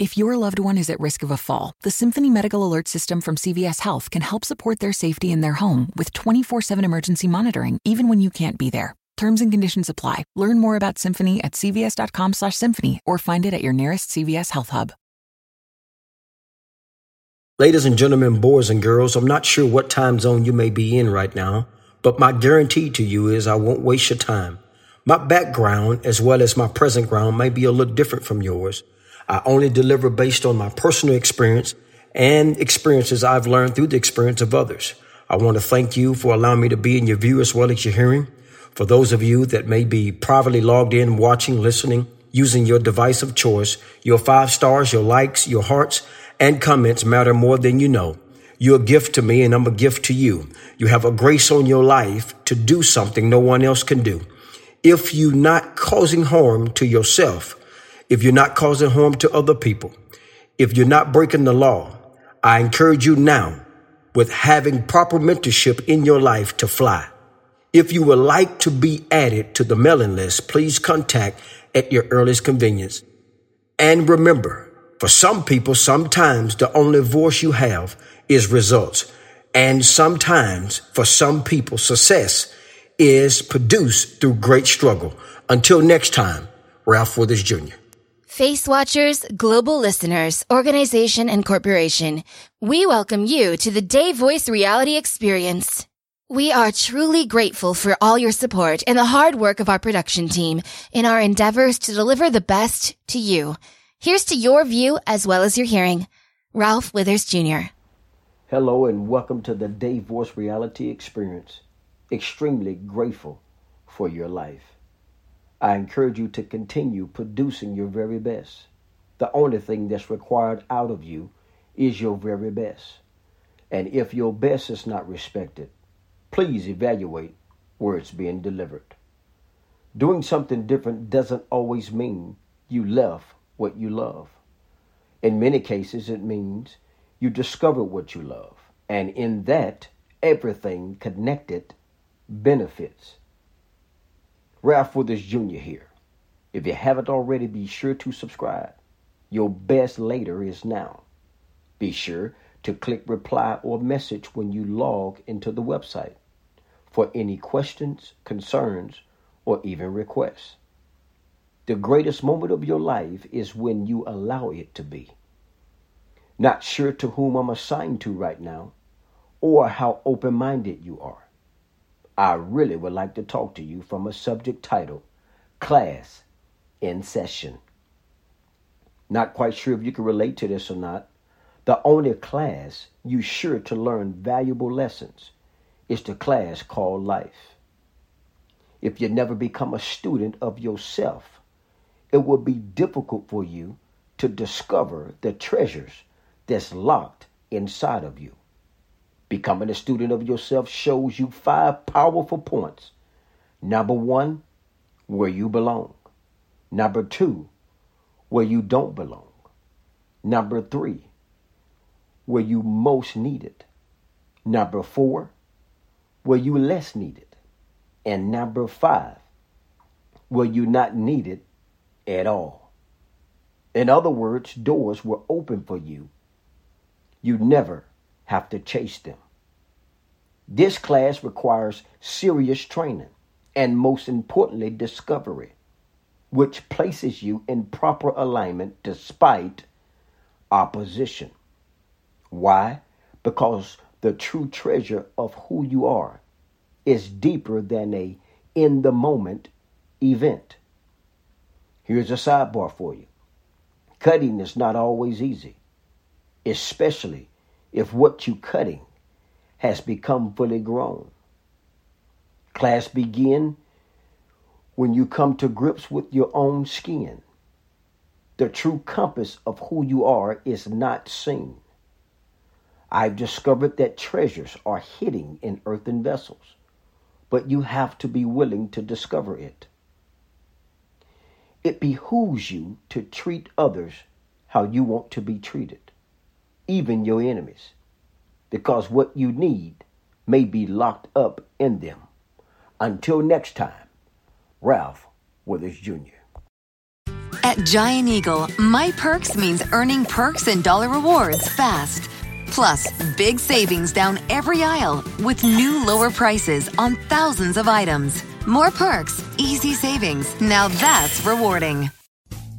If your loved one is at risk of a fall, the Symphony Medical Alert System from CVS Health can help support their safety in their home with 24 7 emergency monitoring, even when you can't be there. Terms and conditions apply. Learn more about Symphony at cvs.com slash symphony or find it at your nearest CVS Health Hub. Ladies and gentlemen, boys and girls, I'm not sure what time zone you may be in right now, but my guarantee to you is I won't waste your time. My background, as well as my present ground, may be a little different from yours. I only deliver based on my personal experience and experiences I've learned through the experience of others. I want to thank you for allowing me to be in your view as well as your hearing. For those of you that may be privately logged in, watching, listening, using your device of choice, your five stars, your likes, your hearts, and comments matter more than you know. You're a gift to me and I'm a gift to you. You have a grace on your life to do something no one else can do. If you're not causing harm to yourself, if you're not causing harm to other people, if you're not breaking the law, I encourage you now with having proper mentorship in your life to fly. If you would like to be added to the mailing list, please contact at your earliest convenience. And remember, for some people, sometimes the only voice you have is results. And sometimes for some people, success is produced through great struggle. Until next time, Ralph Withers Jr. Face Watchers, global listeners, organization, and corporation, we welcome you to the Day Voice Reality Experience. We are truly grateful for all your support and the hard work of our production team in our endeavors to deliver the best to you. Here's to your view as well as your hearing. Ralph Withers Jr. Hello and welcome to the Day Voice Reality Experience. Extremely grateful for your life. I encourage you to continue producing your very best. The only thing that's required out of you is your very best. And if your best is not respected, please evaluate where it's being delivered. Doing something different doesn't always mean you left what you love. In many cases, it means you discover what you love. And in that, everything connected benefits. Ralph Withers Jr. here. If you haven't already, be sure to subscribe. Your best later is now. Be sure to click reply or message when you log into the website for any questions, concerns, or even requests. The greatest moment of your life is when you allow it to be. Not sure to whom I'm assigned to right now or how open minded you are. I really would like to talk to you from a subject titled Class in Session. Not quite sure if you can relate to this or not. The only class you sure to learn valuable lessons is the class called life. If you never become a student of yourself, it will be difficult for you to discover the treasures that's locked inside of you. Becoming a student of yourself shows you five powerful points. Number one, where you belong. Number two, where you don't belong. Number three, where you most need it. Number four, where you less needed. And number five, where you not needed at all. In other words, doors were open for you. You never have to chase them. This class requires serious training and, most importantly, discovery, which places you in proper alignment despite opposition. Why? Because the true treasure of who you are is deeper than a in the moment event. Here's a sidebar for you. Cutting is not always easy, especially if what you cutting has become fully grown. Class begin when you come to grips with your own skin. The true compass of who you are is not seen. I've discovered that treasures are hidden in earthen vessels, but you have to be willing to discover it. It behooves you to treat others how you want to be treated even your enemies, because what you need may be locked up in them. Until next time, Ralph Withers Jr. At Giant Eagle, My Perks means earning perks and dollar rewards fast. Plus, big savings down every aisle with new lower prices on thousands of items. More perks, easy savings. Now that's rewarding.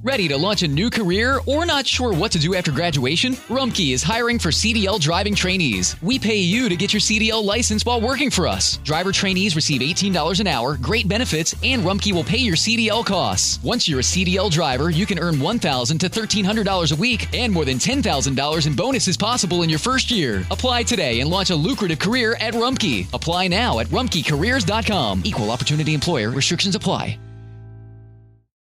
Ready to launch a new career or not sure what to do after graduation? Rumpke is hiring for CDL driving trainees. We pay you to get your CDL license while working for us. Driver trainees receive $18 an hour, great benefits, and Rumpke will pay your CDL costs. Once you're a CDL driver, you can earn $1,000 to $1,300 a week and more than $10,000 in bonuses possible in your first year. Apply today and launch a lucrative career at Rumpke. Apply now at rumpkecareers.com. Equal opportunity employer restrictions apply.